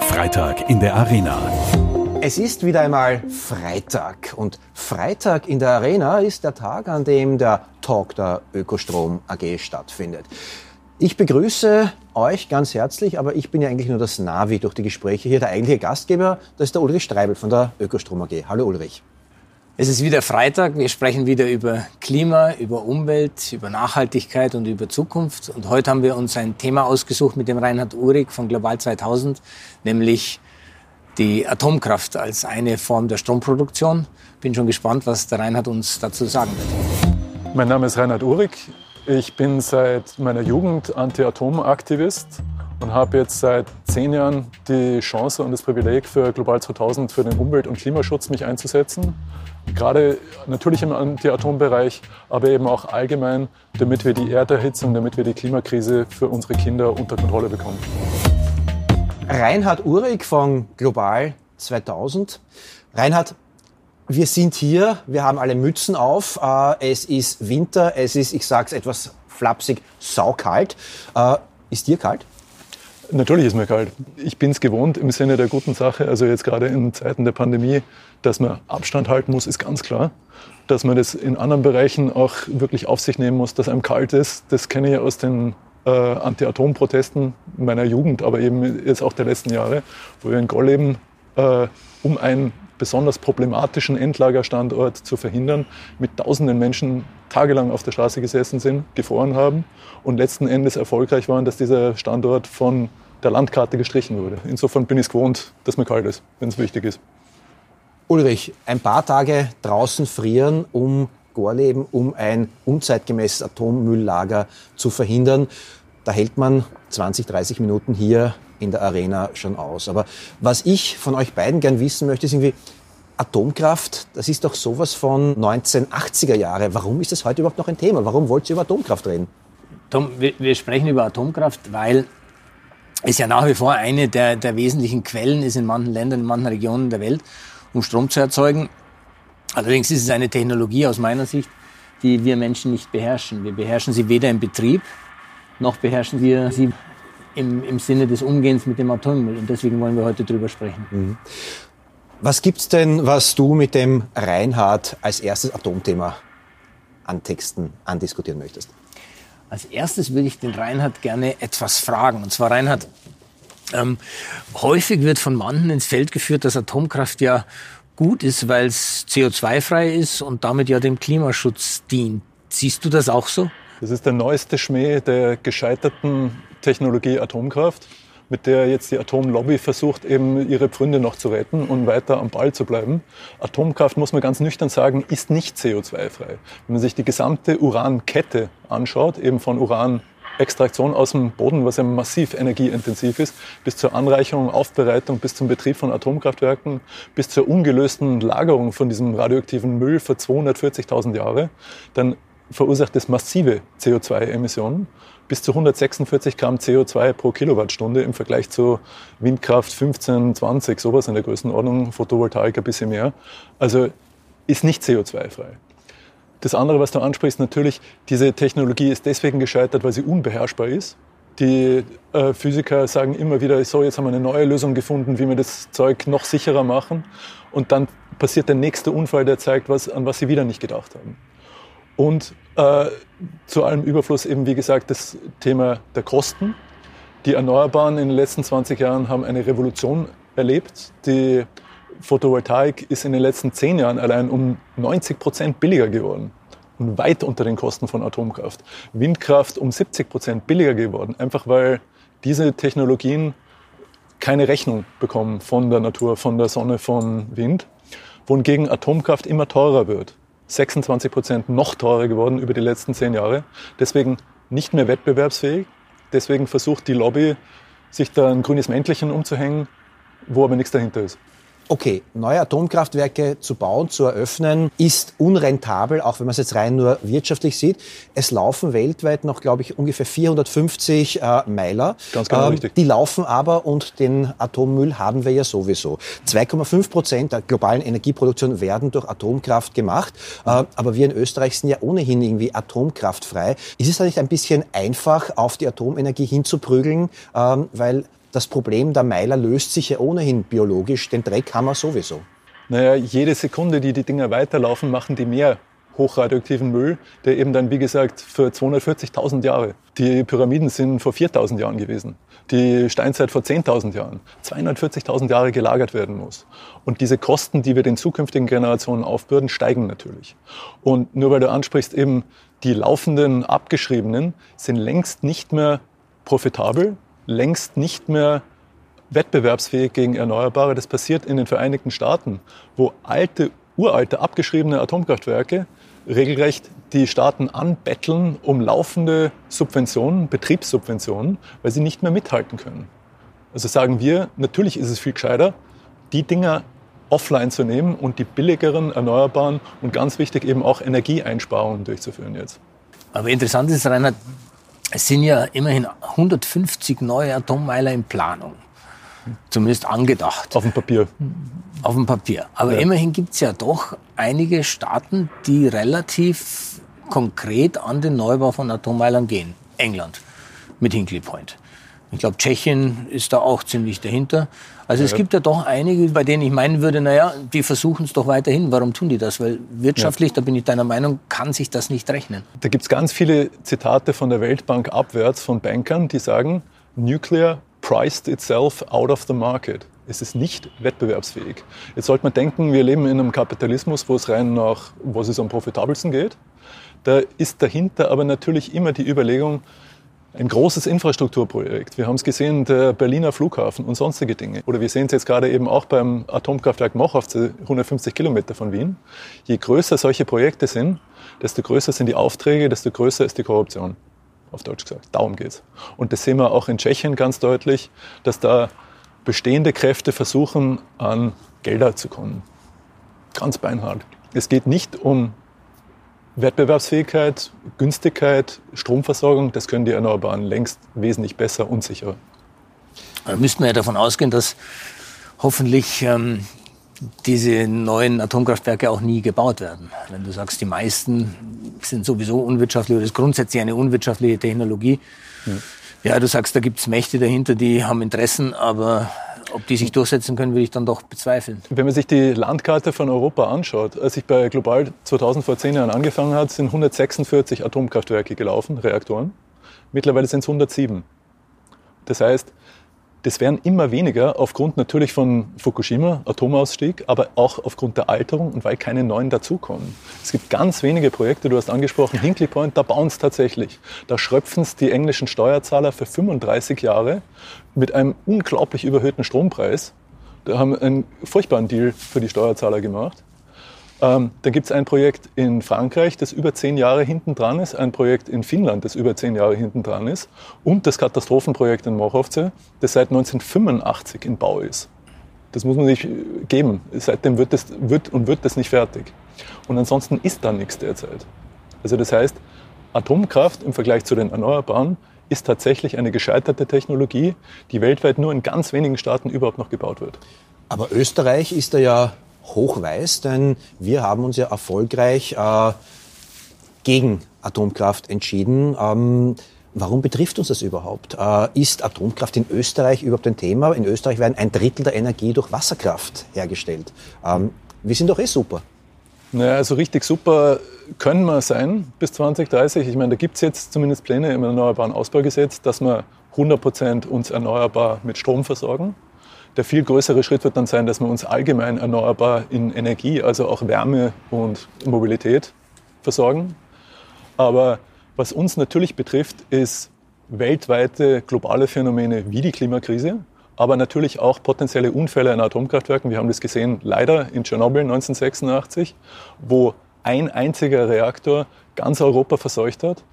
Freitag in der Arena. Es ist wieder einmal Freitag und Freitag in der Arena ist der Tag, an dem der Talk der Ökostrom AG stattfindet. Ich begrüße euch ganz herzlich, aber ich bin ja eigentlich nur das Navi durch die Gespräche hier. Der eigentliche Gastgeber, das ist der Ulrich Streibel von der Ökostrom AG. Hallo Ulrich. Es ist wieder Freitag. Wir sprechen wieder über Klima, über Umwelt, über Nachhaltigkeit und über Zukunft. Und heute haben wir uns ein Thema ausgesucht mit dem Reinhard Uhrig von Global 2000, nämlich die Atomkraft als eine Form der Stromproduktion. Bin schon gespannt, was der Reinhard uns dazu sagen wird. Mein Name ist Reinhard Uhrig. Ich bin seit meiner Jugend Anti-Atom-Aktivist und habe jetzt seit zehn Jahren die Chance und das Privileg für Global 2000 für den Umwelt- und Klimaschutz mich einzusetzen. Gerade natürlich im Anti-Atom-Bereich, aber eben auch allgemein, damit wir die Erderhitzung, damit wir die Klimakrise für unsere Kinder unter Kontrolle bekommen. Reinhard Uhrig von Global 2000. Reinhard, wir sind hier, wir haben alle Mützen auf, äh, es ist Winter, es ist, ich sage es etwas flapsig, saukalt. Äh, ist dir kalt? Natürlich ist mir kalt. Ich bin es gewohnt im Sinne der guten Sache. Also jetzt gerade in Zeiten der Pandemie, dass man Abstand halten muss, ist ganz klar. Dass man das in anderen Bereichen auch wirklich auf sich nehmen muss, dass einem kalt ist, das kenne ich aus den äh, Anti-Atom-Protesten meiner Jugend, aber eben jetzt auch der letzten Jahre, wo wir in Golleben äh, um einen besonders problematischen Endlagerstandort zu verhindern, mit tausenden Menschen tagelang auf der Straße gesessen sind, gefroren haben und letzten Endes erfolgreich waren, dass dieser Standort von der Landkarte gestrichen wurde. Insofern bin ich es gewohnt, dass mir kalt ist, wenn es wichtig ist. Ulrich, ein paar Tage draußen frieren, um Gorleben, um ein unzeitgemäßes Atommülllager zu verhindern. Da hält man 20, 30 Minuten hier in der Arena schon aus. Aber was ich von euch beiden gern wissen möchte, ist irgendwie, Atomkraft, das ist doch sowas von 1980er Jahre. Warum ist das heute überhaupt noch ein Thema? Warum wollt ihr über Atomkraft reden? Tom, wir, wir sprechen über Atomkraft, weil es ja nach wie vor eine der, der wesentlichen Quellen ist in manchen Ländern, in manchen Regionen der Welt, um Strom zu erzeugen. Allerdings ist es eine Technologie aus meiner Sicht, die wir Menschen nicht beherrschen. Wir beherrschen sie weder im Betrieb, noch beherrschen wir sie im, im Sinne des Umgehens mit dem Atommüll. Und deswegen wollen wir heute drüber sprechen. Mhm. Was gibt's denn, was du mit dem Reinhard als erstes Atomthema antexten, andiskutieren möchtest? Als erstes würde ich den Reinhard gerne etwas fragen. Und zwar, Reinhard, ähm, häufig wird von manchen ins Feld geführt, dass Atomkraft ja gut ist, weil es CO2-frei ist und damit ja dem Klimaschutz dient. Siehst du das auch so? Das ist der neueste Schmäh der gescheiterten Technologie Atomkraft mit der jetzt die Atomlobby versucht, eben ihre Pfründe noch zu retten und weiter am Ball zu bleiben. Atomkraft, muss man ganz nüchtern sagen, ist nicht CO2-frei. Wenn man sich die gesamte Urankette anschaut, eben von Uran Extraktion aus dem Boden, was ja massiv energieintensiv ist, bis zur Anreicherung, Aufbereitung, bis zum Betrieb von Atomkraftwerken, bis zur ungelösten Lagerung von diesem radioaktiven Müll für 240.000 Jahre, dann verursacht es massive CO2-Emissionen bis zu 146 Gramm CO2 pro Kilowattstunde im Vergleich zu Windkraft 15, 20, sowas in der Größenordnung, Photovoltaik ein bisschen mehr. Also ist nicht CO2-frei. Das andere, was du ansprichst, natürlich, diese Technologie ist deswegen gescheitert, weil sie unbeherrschbar ist. Die äh, Physiker sagen immer wieder, so, jetzt haben wir eine neue Lösung gefunden, wie wir das Zeug noch sicherer machen. Und dann passiert der nächste Unfall, der zeigt, was, an was sie wieder nicht gedacht haben. Und äh, zu allem Überfluss eben, wie gesagt, das Thema der Kosten. Die Erneuerbaren in den letzten 20 Jahren haben eine Revolution erlebt. Die Photovoltaik ist in den letzten 10 Jahren allein um 90 Prozent billiger geworden und weit unter den Kosten von Atomkraft. Windkraft um 70 Prozent billiger geworden, einfach weil diese Technologien keine Rechnung bekommen von der Natur, von der Sonne, von Wind, wohingegen Atomkraft immer teurer wird. 26 Prozent noch teurer geworden über die letzten zehn Jahre. Deswegen nicht mehr wettbewerbsfähig. Deswegen versucht die Lobby, sich da ein grünes Mäntelchen umzuhängen, wo aber nichts dahinter ist. Okay, neue Atomkraftwerke zu bauen, zu eröffnen, ist unrentabel, auch wenn man es jetzt rein nur wirtschaftlich sieht. Es laufen weltweit noch, glaube ich, ungefähr 450 äh, Meiler. Ganz genau ähm, richtig. Die laufen aber und den Atommüll haben wir ja sowieso. 2,5 Prozent der globalen Energieproduktion werden durch Atomkraft gemacht. Äh, aber wir in Österreich sind ja ohnehin irgendwie atomkraftfrei. Ist es da nicht ein bisschen einfach, auf die Atomenergie hinzuprügeln, äh, weil das Problem der Meiler löst sich ja ohnehin biologisch. Den Dreck haben wir sowieso. Naja, jede Sekunde, die die Dinger weiterlaufen, machen die mehr hochradioaktiven Müll, der eben dann, wie gesagt, für 240.000 Jahre. Die Pyramiden sind vor 4.000 Jahren gewesen. Die Steinzeit vor 10.000 Jahren. 240.000 Jahre gelagert werden muss. Und diese Kosten, die wir den zukünftigen Generationen aufbürden, steigen natürlich. Und nur weil du ansprichst, eben die laufenden abgeschriebenen sind längst nicht mehr profitabel, längst nicht mehr wettbewerbsfähig gegen Erneuerbare. Das passiert in den Vereinigten Staaten, wo alte, uralte, abgeschriebene Atomkraftwerke regelrecht die Staaten anbetteln um laufende Subventionen, Betriebssubventionen, weil sie nicht mehr mithalten können. Also sagen wir, natürlich ist es viel gescheiter, die Dinger offline zu nehmen und die billigeren, erneuerbaren und ganz wichtig eben auch Energieeinsparungen durchzuführen jetzt. Aber interessant ist, Reinhard, es sind ja immerhin 150 neue Atommeiler in Planung. Zumindest angedacht. Auf dem Papier. Auf dem Papier. Aber ja. immerhin gibt es ja doch einige Staaten, die relativ konkret an den Neubau von Atommeilern gehen. England mit Hinkley Point. Ich glaube, Tschechien ist da auch ziemlich dahinter. Also ja. es gibt ja doch einige, bei denen ich meinen würde, naja, die versuchen es doch weiterhin. Warum tun die das? Weil wirtschaftlich, ja. da bin ich deiner Meinung, kann sich das nicht rechnen. Da gibt es ganz viele Zitate von der Weltbank abwärts von Bankern, die sagen, Nuclear priced itself out of the market. Es ist nicht wettbewerbsfähig. Jetzt sollte man denken, wir leben in einem Kapitalismus, wo es rein nach, wo es am profitabelsten geht. Da ist dahinter aber natürlich immer die Überlegung, ein großes Infrastrukturprojekt. Wir haben es gesehen, der Berliner Flughafen und sonstige Dinge. Oder wir sehen es jetzt gerade eben auch beim Atomkraftwerk Mochovce, 150 Kilometer von Wien. Je größer solche Projekte sind, desto größer sind die Aufträge, desto größer ist die Korruption. Auf Deutsch gesagt. Darum geht's. Und das sehen wir auch in Tschechien ganz deutlich, dass da bestehende Kräfte versuchen, an Gelder zu kommen. Ganz beinhart. Es geht nicht um Wettbewerbsfähigkeit, Günstigkeit, Stromversorgung, das können die Erneuerbaren längst wesentlich besser und sicherer. Da müssten wir ja davon ausgehen, dass hoffentlich ähm, diese neuen Atomkraftwerke auch nie gebaut werden. Wenn du sagst, die meisten sind sowieso unwirtschaftlich oder ist grundsätzlich eine unwirtschaftliche Technologie. Ja, ja du sagst, da gibt es Mächte dahinter, die haben Interessen, aber ob die sich durchsetzen können, würde ich dann doch bezweifeln. Wenn man sich die Landkarte von Europa anschaut, als ich bei Global 2000 vor zehn Jahren angefangen hat, sind 146 Atomkraftwerke gelaufen, Reaktoren. Mittlerweile sind es 107. Das heißt, das werden immer weniger aufgrund natürlich von Fukushima, Atomausstieg, aber auch aufgrund der Alterung und weil keine neuen dazukommen. Es gibt ganz wenige Projekte, du hast angesprochen, Hinkley Point, da bauen es tatsächlich. Da schröpfen es die englischen Steuerzahler für 35 Jahre mit einem unglaublich überhöhten Strompreis. Da haben einen furchtbaren Deal für die Steuerzahler gemacht. Ähm, da gibt es ein Projekt in Frankreich, das über zehn Jahre hinten dran ist, ein Projekt in Finnland, das über zehn Jahre hinten dran ist und das Katastrophenprojekt in Mochovce, das seit 1985 in Bau ist. Das muss man sich geben. Seitdem wird, das, wird und wird das nicht fertig. Und ansonsten ist da nichts derzeit. Also das heißt, Atomkraft im Vergleich zu den Erneuerbaren ist tatsächlich eine gescheiterte Technologie, die weltweit nur in ganz wenigen Staaten überhaupt noch gebaut wird. Aber Österreich ist da ja hochweist, denn wir haben uns ja erfolgreich äh, gegen Atomkraft entschieden. Ähm, warum betrifft uns das überhaupt? Äh, ist Atomkraft in Österreich überhaupt ein Thema? In Österreich werden ein Drittel der Energie durch Wasserkraft hergestellt. Ähm, wir sind doch eh super. Naja, also richtig super können wir sein bis 2030. Ich meine, da gibt es jetzt zumindest Pläne im Erneuerbaren Ausbaugesetz, dass wir 100 Prozent uns erneuerbar mit Strom versorgen. Der viel größere Schritt wird dann sein, dass wir uns allgemein erneuerbar in Energie, also auch Wärme und Mobilität versorgen. Aber was uns natürlich betrifft, ist weltweite globale Phänomene wie die Klimakrise, aber natürlich auch potenzielle Unfälle in Atomkraftwerken. Wir haben das gesehen leider in Tschernobyl 1986, wo ein einziger Reaktor ganz Europa verseucht hat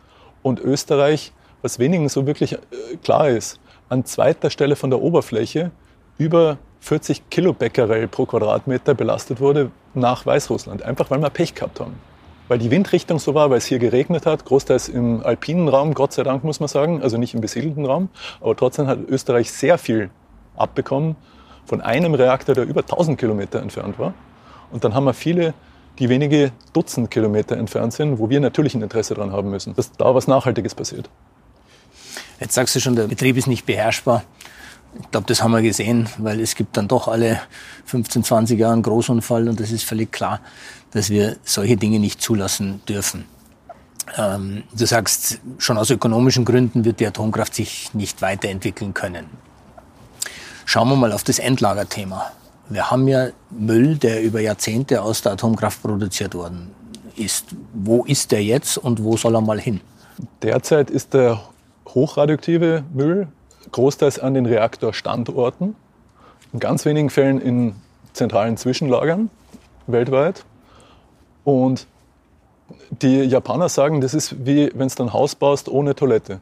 und Österreich, was wenigen so wirklich äh, klar ist, an zweiter Stelle von der Oberfläche über 40 Kilobecquerel pro Quadratmeter belastet wurde nach Weißrussland. Einfach weil wir Pech gehabt haben. Weil die Windrichtung so war, weil es hier geregnet hat, großteils im alpinen Raum, Gott sei Dank muss man sagen, also nicht im besiedelten Raum. Aber trotzdem hat Österreich sehr viel abbekommen von einem Reaktor, der über 1000 Kilometer entfernt war. Und dann haben wir viele, die wenige Dutzend Kilometer entfernt sind, wo wir natürlich ein Interesse daran haben müssen, dass da was Nachhaltiges passiert. Jetzt sagst du schon, der Betrieb ist nicht beherrschbar. Ich glaube, das haben wir gesehen, weil es gibt dann doch alle 15, 20 Jahre einen Großunfall und das ist völlig klar, dass wir solche Dinge nicht zulassen dürfen. Ähm, du sagst, schon aus ökonomischen Gründen wird die Atomkraft sich nicht weiterentwickeln können. Schauen wir mal auf das Endlagerthema. Wir haben ja Müll, der über Jahrzehnte aus der Atomkraft produziert worden ist. Wo ist der jetzt und wo soll er mal hin? Derzeit ist der hochradioaktive Müll großteils an den Reaktorstandorten, in ganz wenigen Fällen in zentralen Zwischenlagern weltweit. Und die Japaner sagen, das ist wie wenn du ein Haus baust ohne Toilette.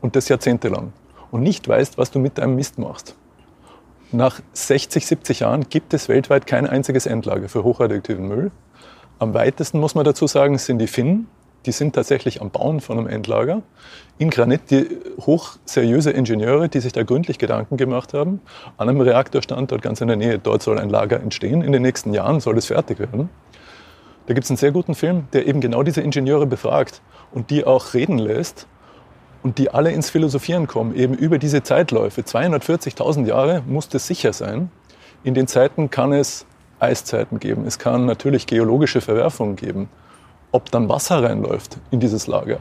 Und das jahrzehntelang. Und nicht weißt, was du mit deinem Mist machst. Nach 60, 70 Jahren gibt es weltweit kein einziges Endlager für hochradioaktiven Müll. Am weitesten muss man dazu sagen, sind die Finnen. Die sind tatsächlich am Bauen von einem Endlager. In Granit, die hochseriöse Ingenieure, die sich da gründlich Gedanken gemacht haben, an einem Reaktorstandort ganz in der Nähe. Dort soll ein Lager entstehen. In den nächsten Jahren soll es fertig werden. Da gibt es einen sehr guten Film, der eben genau diese Ingenieure befragt und die auch reden lässt und die alle ins Philosophieren kommen, eben über diese Zeitläufe. 240.000 Jahre muss das sicher sein. In den Zeiten kann es Eiszeiten geben. Es kann natürlich geologische Verwerfungen geben. Ob dann Wasser reinläuft in dieses Lager,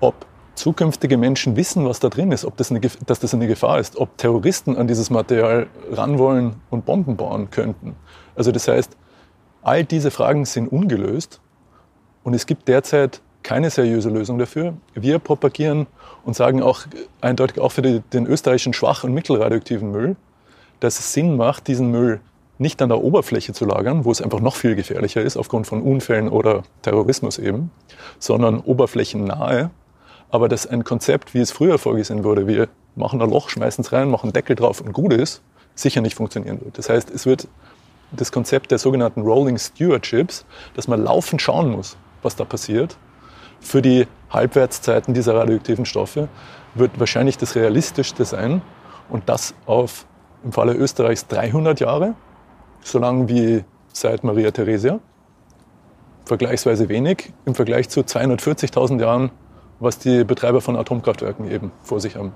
ob zukünftige Menschen wissen, was da drin ist, ob das eine, dass das eine Gefahr ist, ob Terroristen an dieses Material ran wollen und Bomben bauen könnten. Also das heißt, All diese Fragen sind ungelöst und es gibt derzeit keine seriöse Lösung dafür. Wir propagieren und sagen auch eindeutig auch für den österreichischen schwach- und mittelradioaktiven Müll, dass es Sinn macht, diesen Müll nicht an der Oberfläche zu lagern, wo es einfach noch viel gefährlicher ist aufgrund von Unfällen oder Terrorismus eben, sondern oberflächennahe. Aber dass ein Konzept, wie es früher vorgesehen wurde, wir machen ein Loch, schmeißen es rein, machen Deckel drauf und gut ist, sicher nicht funktionieren wird. Das heißt, es wird das Konzept der sogenannten Rolling Stewardships, dass man laufend schauen muss, was da passiert. Für die Halbwertszeiten dieser radioaktiven Stoffe wird wahrscheinlich das Realistischste sein und das auf im Falle Österreichs 300 Jahre, so lang wie seit Maria Theresia. Vergleichsweise wenig im Vergleich zu 240.000 Jahren, was die Betreiber von Atomkraftwerken eben vor sich haben.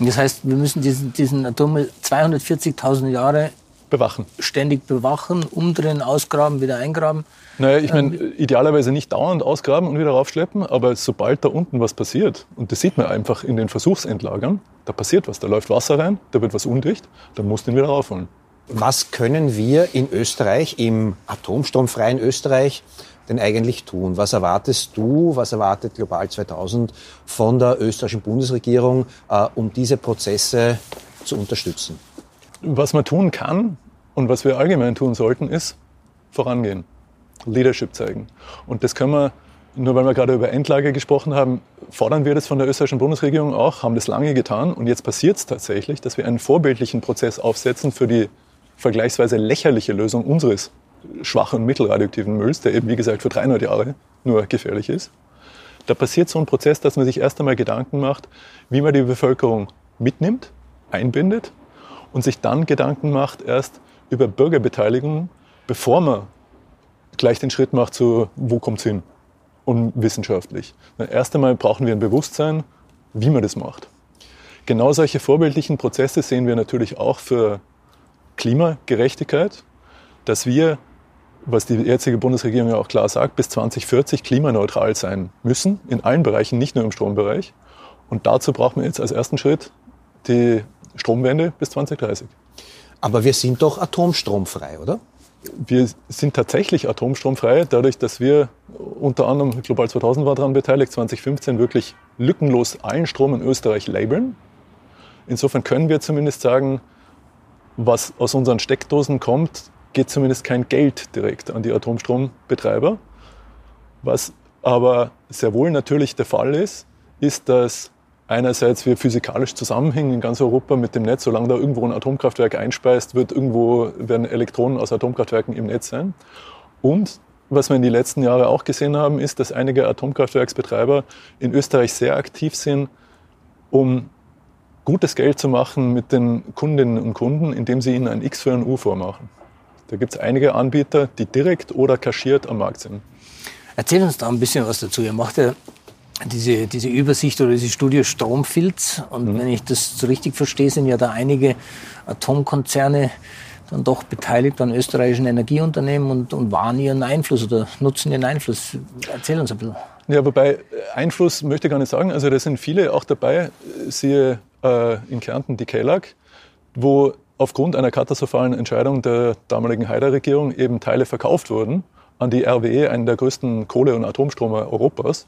Das heißt, wir müssen diesen, diesen Atommüll 240.000 Jahre bewachen. Ständig bewachen, umdrehen, ausgraben, wieder eingraben. Naja, ich meine, ähm, idealerweise nicht dauernd ausgraben und wieder raufschleppen, aber sobald da unten was passiert, und das sieht man einfach in den Versuchsendlagern, da passiert was, da läuft Wasser rein, da wird was undicht, dann muss den wieder raufholen. Was können wir in Österreich, im atomstromfreien Österreich, denn eigentlich tun? Was erwartest du, was erwartet Global 2000 von der österreichischen Bundesregierung, äh, um diese Prozesse zu unterstützen? Was man tun kann und was wir allgemein tun sollten, ist vorangehen, Leadership zeigen. Und das können wir, nur weil wir gerade über Endlage gesprochen haben, fordern wir das von der österreichischen Bundesregierung auch, haben das lange getan und jetzt passiert es tatsächlich, dass wir einen vorbildlichen Prozess aufsetzen für die vergleichsweise lächerliche Lösung unseres schwachen und mittelradioaktiven Mülls, der eben wie gesagt für 300 Jahre nur gefährlich ist. Da passiert so ein Prozess, dass man sich erst einmal Gedanken macht, wie man die Bevölkerung mitnimmt, einbindet und sich dann Gedanken macht erst über Bürgerbeteiligung, bevor man gleich den Schritt macht zu, wo kommt es hin und wissenschaftlich. Erst einmal brauchen wir ein Bewusstsein, wie man das macht. Genau solche vorbildlichen Prozesse sehen wir natürlich auch für Klimagerechtigkeit, dass wir, was die jetzige Bundesregierung ja auch klar sagt, bis 2040 klimaneutral sein müssen, in allen Bereichen, nicht nur im Strombereich. Und dazu brauchen wir jetzt als ersten Schritt die Stromwende bis 2030. Aber wir sind doch atomstromfrei, oder? Wir sind tatsächlich atomstromfrei, dadurch, dass wir unter anderem, Global 2000 war daran beteiligt, 2015 wirklich lückenlos allen Strom in Österreich labeln. Insofern können wir zumindest sagen, was aus unseren Steckdosen kommt, geht zumindest kein Geld direkt an die Atomstrombetreiber. Was aber sehr wohl natürlich der Fall ist, ist, dass einerseits wir physikalisch zusammenhängen in ganz Europa mit dem Netz. Solange da irgendwo ein Atomkraftwerk einspeist, wird irgendwo, werden Elektronen aus Atomkraftwerken im Netz sein. Und was wir in den letzten Jahren auch gesehen haben, ist, dass einige Atomkraftwerksbetreiber in Österreich sehr aktiv sind, um gutes Geld zu machen mit den Kundinnen und Kunden, indem sie ihnen ein X für ein U vormachen. Da gibt es einige Anbieter, die direkt oder kaschiert am Markt sind. Erzähl uns da ein bisschen was dazu. Ihr macht ja diese, diese Übersicht oder diese Studie Stromfilz. Und mhm. wenn ich das so richtig verstehe, sind ja da einige Atomkonzerne dann doch beteiligt an österreichischen Energieunternehmen und, und wahren ihren Einfluss oder nutzen ihren Einfluss. Erzähl uns ein bisschen. Ja, wobei Einfluss möchte ich gar nicht sagen. Also da sind viele auch dabei, siehe äh, in Kärnten die KELAG, wo aufgrund einer katastrophalen Entscheidung der damaligen Haider-Regierung eben Teile verkauft wurden an die RWE, einen der größten Kohle- und Atomstromer Europas.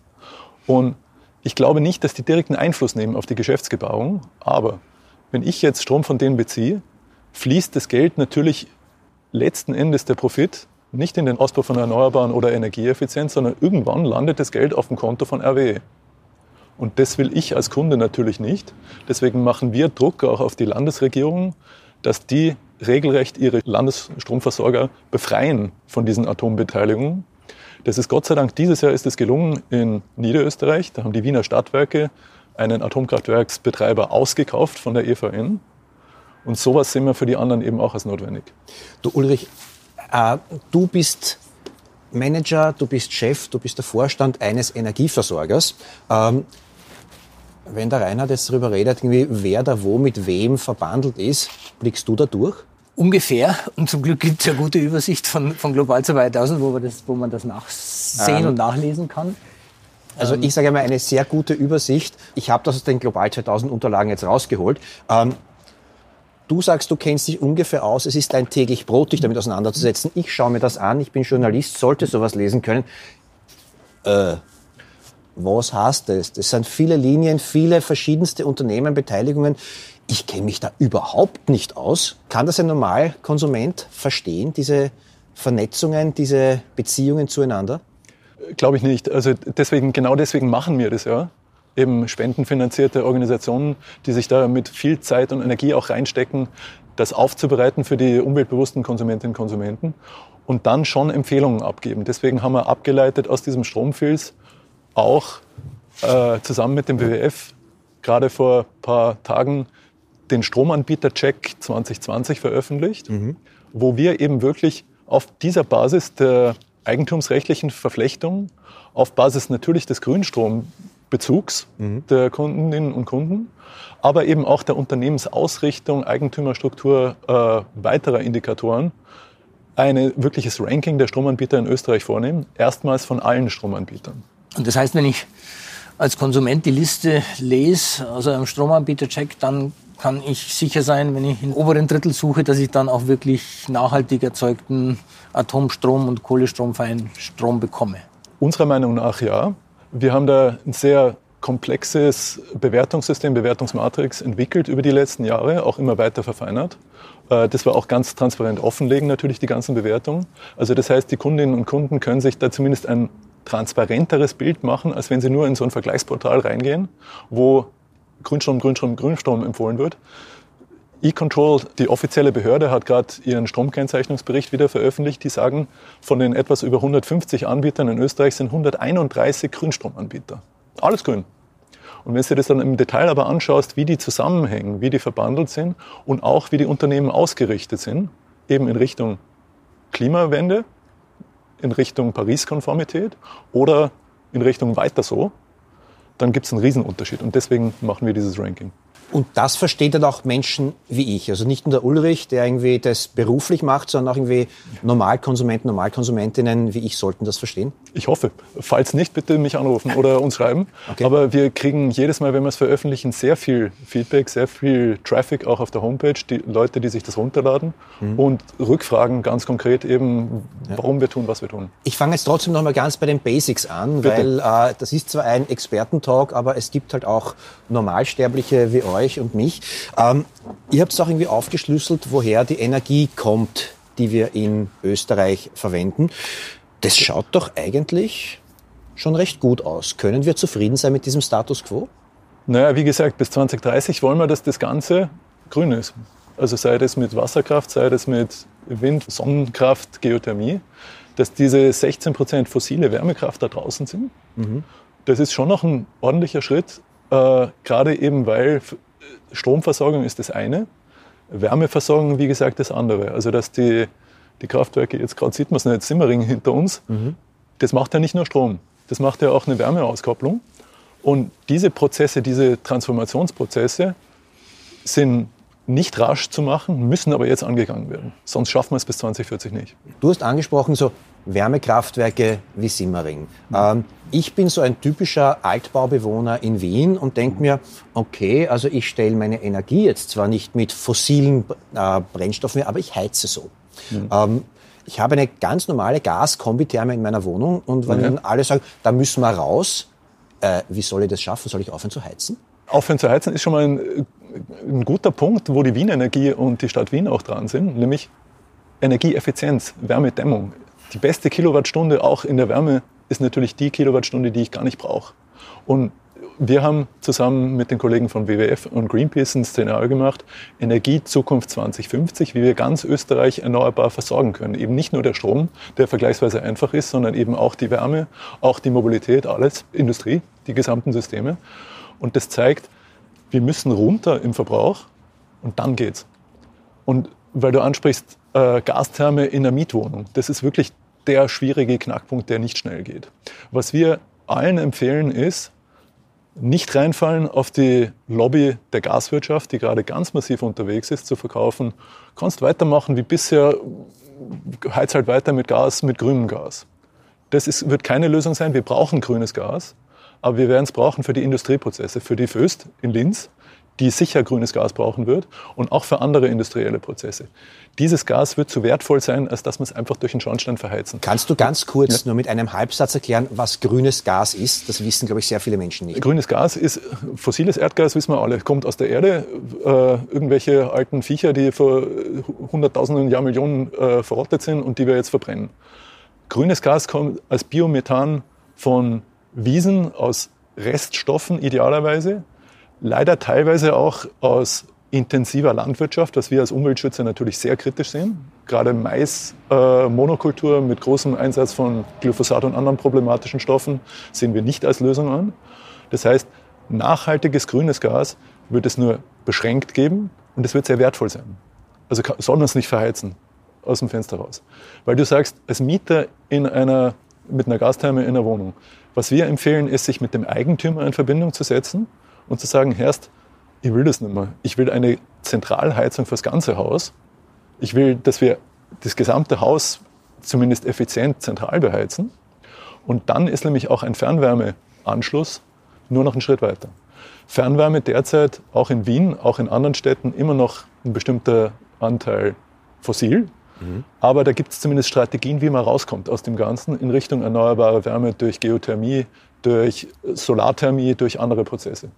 Und ich glaube nicht, dass die direkten Einfluss nehmen auf die Geschäftsgebaren. Aber wenn ich jetzt Strom von denen beziehe, fließt das Geld natürlich letzten Endes der Profit nicht in den Ausbau von Erneuerbaren oder Energieeffizienz, sondern irgendwann landet das Geld auf dem Konto von RWE. Und das will ich als Kunde natürlich nicht. Deswegen machen wir Druck auch auf die Landesregierung, dass die regelrecht ihre Landesstromversorger befreien von diesen Atombeteiligungen. Das ist Gott sei Dank dieses Jahr ist es gelungen in Niederösterreich. Da haben die Wiener Stadtwerke einen Atomkraftwerksbetreiber ausgekauft von der EVN. Und sowas sehen wir für die anderen eben auch als notwendig. Du Ulrich, äh, du bist Manager, du bist Chef, du bist der Vorstand eines Energieversorgers. Ähm, wenn der Reinhard jetzt darüber redet, irgendwie, wer da wo mit wem verbandelt ist, blickst du da durch? Ungefähr. Und zum Glück gibt es ja gute Übersicht von, von Global 2000, wo, das, wo man das nachsehen ähm, und nachlesen kann. Also ich sage mal eine sehr gute Übersicht. Ich habe das aus den Global 2000 Unterlagen jetzt rausgeholt. Ähm, du sagst, du kennst dich ungefähr aus. Es ist dein täglich Brot, dich damit auseinanderzusetzen. Ich schaue mir das an. Ich bin Journalist, sollte sowas lesen können. Äh, was heißt das? Das sind viele Linien, viele verschiedenste Unternehmen, Beteiligungen. Ich kenne mich da überhaupt nicht aus. Kann das ein Normalkonsument verstehen, diese Vernetzungen, diese Beziehungen zueinander? Glaube ich nicht. Also deswegen, genau deswegen machen wir das ja. Eben spendenfinanzierte Organisationen, die sich da mit viel Zeit und Energie auch reinstecken, das aufzubereiten für die umweltbewussten Konsumentinnen und Konsumenten und dann schon Empfehlungen abgeben. Deswegen haben wir abgeleitet aus diesem Stromfilz auch äh, zusammen mit dem WWF gerade vor ein paar Tagen den Stromanbieter-Check 2020 veröffentlicht, mhm. wo wir eben wirklich auf dieser Basis der eigentumsrechtlichen Verflechtung, auf Basis natürlich des Grünstrombezugs mhm. der Kundinnen und Kunden, aber eben auch der Unternehmensausrichtung, Eigentümerstruktur äh, weiterer Indikatoren ein wirkliches Ranking der Stromanbieter in Österreich vornehmen, erstmals von allen Stromanbietern. Und das heißt, wenn ich als Konsument die Liste lese, also einem Stromanbieter-Check, dann kann ich sicher sein, wenn ich im oberen Drittel suche, dass ich dann auch wirklich nachhaltig erzeugten Atomstrom und kohlestromfreien Strom bekomme. Unserer Meinung nach ja. Wir haben da ein sehr komplexes Bewertungssystem, Bewertungsmatrix entwickelt über die letzten Jahre, auch immer weiter verfeinert. Äh, das wir auch ganz transparent offenlegen, natürlich die ganzen Bewertungen. Also das heißt, die Kundinnen und Kunden können sich da zumindest ein transparenteres Bild machen, als wenn Sie nur in so ein Vergleichsportal reingehen, wo Grünstrom, Grünstrom, Grünstrom empfohlen wird. E-Control, die offizielle Behörde, hat gerade ihren Stromkennzeichnungsbericht wieder veröffentlicht. Die sagen, von den etwas über 150 Anbietern in Österreich sind 131 Grünstromanbieter. Alles grün. Und wenn du das dann im Detail aber anschaust, wie die zusammenhängen, wie die verbandelt sind und auch wie die Unternehmen ausgerichtet sind, eben in Richtung Klimawende, in Richtung Paris-Konformität oder in Richtung weiter so, dann gibt es einen Riesenunterschied. Und deswegen machen wir dieses Ranking. Und das versteht dann auch Menschen wie ich. Also nicht nur der Ulrich, der irgendwie das beruflich macht, sondern auch irgendwie Normalkonsumenten, Normalkonsumentinnen wie ich sollten das verstehen? Ich hoffe. Falls nicht, bitte mich anrufen oder uns schreiben. Okay. Aber wir kriegen jedes Mal, wenn wir es veröffentlichen, sehr viel Feedback, sehr viel Traffic auch auf der Homepage, die Leute, die sich das runterladen mhm. und Rückfragen ganz konkret eben, warum ja. wir tun, was wir tun. Ich fange jetzt trotzdem noch mal ganz bei den Basics an, bitte. weil äh, das ist zwar ein Expertentalk, aber es gibt halt auch Normalsterbliche wie euch euch und mich. Ähm, ihr habt es auch irgendwie aufgeschlüsselt, woher die Energie kommt, die wir in Österreich verwenden. Das schaut doch eigentlich schon recht gut aus. Können wir zufrieden sein mit diesem Status quo? Naja, wie gesagt, bis 2030 wollen wir, dass das Ganze grün ist. Also sei das mit Wasserkraft, sei das mit Wind, Sonnenkraft, Geothermie, dass diese 16 Prozent fossile Wärmekraft da draußen sind. Mhm. Das ist schon noch ein ordentlicher Schritt, äh, gerade eben weil Stromversorgung ist das eine, Wärmeversorgung, wie gesagt, das andere. Also dass die, die Kraftwerke, jetzt gerade sieht man es nicht, Simmering hinter uns, mhm. das macht ja nicht nur Strom, das macht ja auch eine Wärmeauskopplung. Und diese Prozesse, diese Transformationsprozesse sind nicht rasch zu machen, müssen aber jetzt angegangen werden. Sonst schaffen wir es bis 2040 nicht. Du hast angesprochen, so Wärmekraftwerke wie Simmering. Mhm. Ähm, ich bin so ein typischer Altbaubewohner in Wien und denke mir, okay, also ich stelle meine Energie jetzt zwar nicht mit fossilen äh, Brennstoffen mehr, aber ich heize so. Mhm. Ähm, ich habe eine ganz normale Gas-Kombitherme in meiner Wohnung und wenn ja. alle sagen, da müssen wir raus, äh, wie soll ich das schaffen? Soll ich aufhören zu heizen? Aufhören zu heizen ist schon mal ein, ein guter Punkt, wo die Wien Energie und die Stadt Wien auch dran sind, nämlich Energieeffizienz, Wärmedämmung. Die beste Kilowattstunde auch in der Wärme ist natürlich die Kilowattstunde, die ich gar nicht brauche. Und wir haben zusammen mit den Kollegen von WWF und Greenpeace ein Szenario gemacht, Energie Zukunft 2050, wie wir ganz Österreich erneuerbar versorgen können. Eben nicht nur der Strom, der vergleichsweise einfach ist, sondern eben auch die Wärme, auch die Mobilität, alles, Industrie, die gesamten Systeme. Und das zeigt, wir müssen runter im Verbrauch und dann geht's. Und weil du ansprichst, äh, Gastherme in der Mietwohnung, das ist wirklich der schwierige Knackpunkt, der nicht schnell geht. Was wir allen empfehlen ist, nicht reinfallen auf die Lobby der Gaswirtschaft, die gerade ganz massiv unterwegs ist, zu verkaufen. Kannst weitermachen wie bisher, heiz halt weiter mit Gas, mit grünem Gas. Das ist, wird keine Lösung sein. Wir brauchen grünes Gas, aber wir werden es brauchen für die Industrieprozesse, für die Föst in Linz, die sicher grünes Gas brauchen wird und auch für andere industrielle Prozesse. Dieses Gas wird zu wertvoll sein, als dass man es einfach durch den Schornstein verheizen. Kannst du ganz kurz ja. nur mit einem Halbsatz erklären, was grünes Gas ist? Das wissen, glaube ich, sehr viele Menschen nicht. Grünes Gas ist fossiles Erdgas, wissen wir alle, kommt aus der Erde. Äh, irgendwelche alten Viecher, die vor hunderttausenden Jahren Millionen äh, verrottet sind und die wir jetzt verbrennen. Grünes Gas kommt als Biomethan von Wiesen, aus Reststoffen idealerweise leider teilweise auch aus intensiver Landwirtschaft, was wir als Umweltschützer natürlich sehr kritisch sehen. Gerade Mais-Monokultur äh, mit großem Einsatz von Glyphosat und anderen problematischen Stoffen sehen wir nicht als Lösung an. Das heißt, nachhaltiges grünes Gas wird es nur beschränkt geben und es wird sehr wertvoll sein. Also soll es nicht verheizen aus dem Fenster raus. Weil du sagst, als Mieter in einer, mit einer Gastherme in einer Wohnung, was wir empfehlen, ist, sich mit dem Eigentümer in Verbindung zu setzen und zu sagen, Herrst, ich will das nicht mehr. Ich will eine Zentralheizung fürs ganze Haus. Ich will, dass wir das gesamte Haus zumindest effizient zentral beheizen. Und dann ist nämlich auch ein Fernwärmeanschluss nur noch einen Schritt weiter. Fernwärme derzeit auch in Wien, auch in anderen Städten immer noch ein bestimmter Anteil fossil. Mhm. Aber da gibt es zumindest Strategien, wie man rauskommt aus dem Ganzen in Richtung erneuerbare Wärme durch Geothermie, durch Solarthermie, durch andere Prozesse.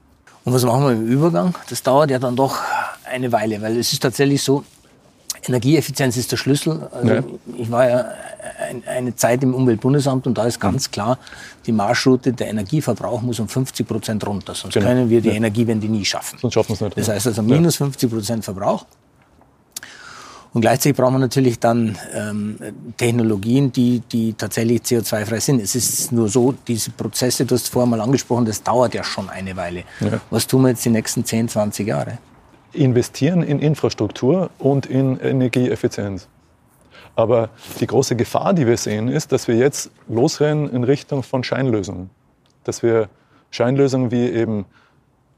Und was machen wir im Übergang? Das dauert ja dann doch eine Weile, weil es ist tatsächlich so, Energieeffizienz ist der Schlüssel. Also ja. Ich war ja eine Zeit im Umweltbundesamt und da ist ganz klar, die Marschroute, der Energieverbrauch muss um 50 Prozent runter. Sonst genau. können wir die ja. Energiewende nie schaffen. Sonst schaffen wir es nicht. Das heißt also minus 50 Prozent Verbrauch. Und gleichzeitig brauchen wir natürlich dann ähm, Technologien, die, die tatsächlich CO2-frei sind. Es ist nur so, diese Prozesse, du hast vorher mal angesprochen, das dauert ja schon eine Weile. Ja. Was tun wir jetzt die nächsten 10, 20 Jahre? Investieren in Infrastruktur und in Energieeffizienz. Aber die große Gefahr, die wir sehen, ist, dass wir jetzt losrennen in Richtung von Scheinlösungen. Dass wir Scheinlösungen wie eben,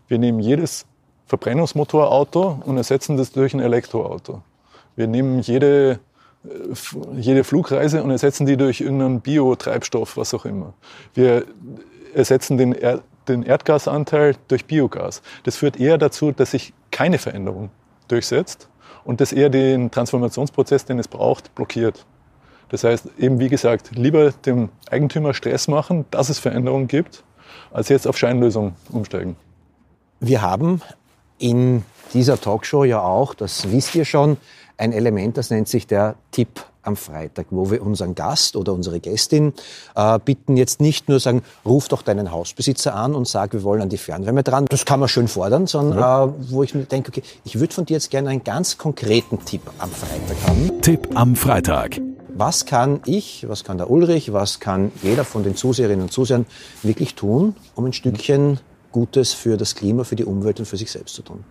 wir nehmen jedes Verbrennungsmotorauto und ersetzen das durch ein Elektroauto. Wir nehmen jede, jede Flugreise und ersetzen die durch irgendeinen Biotreibstoff, was auch immer. Wir ersetzen den, er den Erdgasanteil durch Biogas. Das führt eher dazu, dass sich keine Veränderung durchsetzt und das eher den Transformationsprozess, den es braucht, blockiert. Das heißt, eben wie gesagt, lieber dem Eigentümer Stress machen, dass es Veränderungen gibt, als jetzt auf Scheinlösungen umsteigen. Wir haben in dieser Talkshow ja auch, das wisst ihr schon, ein Element, das nennt sich der Tipp am Freitag, wo wir unseren Gast oder unsere Gästin äh, bitten, jetzt nicht nur sagen, ruf doch deinen Hausbesitzer an und sag, wir wollen an die Fernwärme dran. Das kann man schön fordern, sondern ja. äh, wo ich mir denke, okay, ich würde von dir jetzt gerne einen ganz konkreten Tipp am Freitag haben. Tipp am Freitag. Was kann ich, was kann der Ulrich, was kann jeder von den Zuseherinnen und Zusehern wirklich tun, um ein Stückchen Gutes für das Klima, für die Umwelt und für sich selbst zu tun?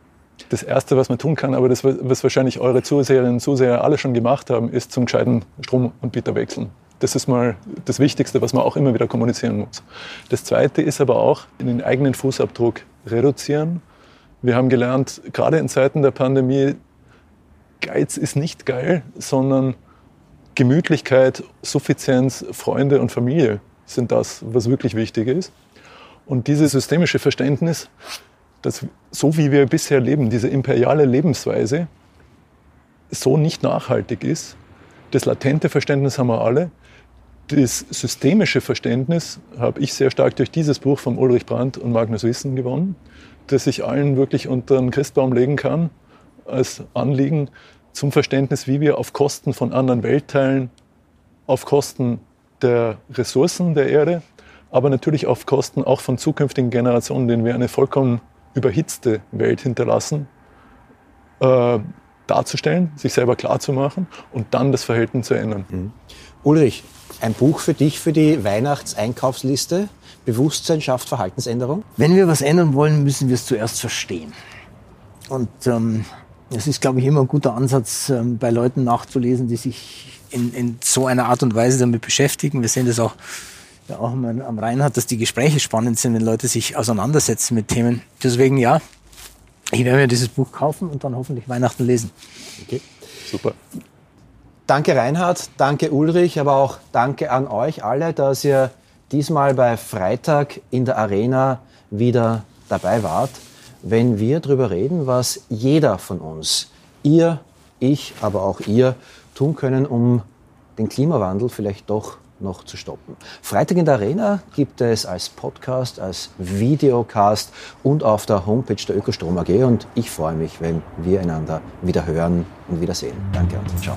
Das Erste, was man tun kann, aber das, was wahrscheinlich eure Zuseherinnen und Zuseher alle schon gemacht haben, ist zum gescheiten Stromanbieter wechseln. Das ist mal das Wichtigste, was man auch immer wieder kommunizieren muss. Das Zweite ist aber auch den eigenen Fußabdruck reduzieren. Wir haben gelernt, gerade in Zeiten der Pandemie, Geiz ist nicht geil, sondern Gemütlichkeit, Suffizienz, Freunde und Familie sind das, was wirklich wichtig ist. Und dieses systemische Verständnis dass so wie wir bisher leben, diese imperiale Lebensweise, so nicht nachhaltig ist. Das latente Verständnis haben wir alle. Das systemische Verständnis habe ich sehr stark durch dieses Buch von Ulrich Brandt und Magnus Wissen gewonnen, das ich allen wirklich unter den Christbaum legen kann, als Anliegen zum Verständnis, wie wir auf Kosten von anderen Weltteilen, auf Kosten der Ressourcen der Erde, aber natürlich auf Kosten auch von zukünftigen Generationen, denen wir eine vollkommen überhitzte Welt hinterlassen, äh, darzustellen, sich selber klarzumachen und dann das Verhältnis zu ändern. Mhm. Ulrich, ein Buch für dich für die Weihnachtseinkaufsliste. Bewusstsein schafft Verhaltensänderung? Wenn wir was ändern wollen, müssen wir es zuerst verstehen. Und ähm, es ist, glaube ich, immer ein guter Ansatz, ähm, bei Leuten nachzulesen, die sich in, in so einer Art und Weise damit beschäftigen. Wir sehen das auch ja auch am Rhein hat, dass die Gespräche spannend sind, wenn Leute sich auseinandersetzen mit Themen. Deswegen ja, ich werde mir dieses Buch kaufen und dann hoffentlich Weihnachten lesen. Okay, super. Danke Reinhard, danke Ulrich, aber auch danke an euch alle, dass ihr diesmal bei Freitag in der Arena wieder dabei wart, wenn wir darüber reden, was jeder von uns, ihr, ich, aber auch ihr, tun können, um den Klimawandel vielleicht doch noch zu stoppen. Freitag in der Arena gibt es als Podcast, als Videocast und auf der Homepage der Ökostrom AG und ich freue mich, wenn wir einander wieder hören und wieder sehen. Danke und ciao.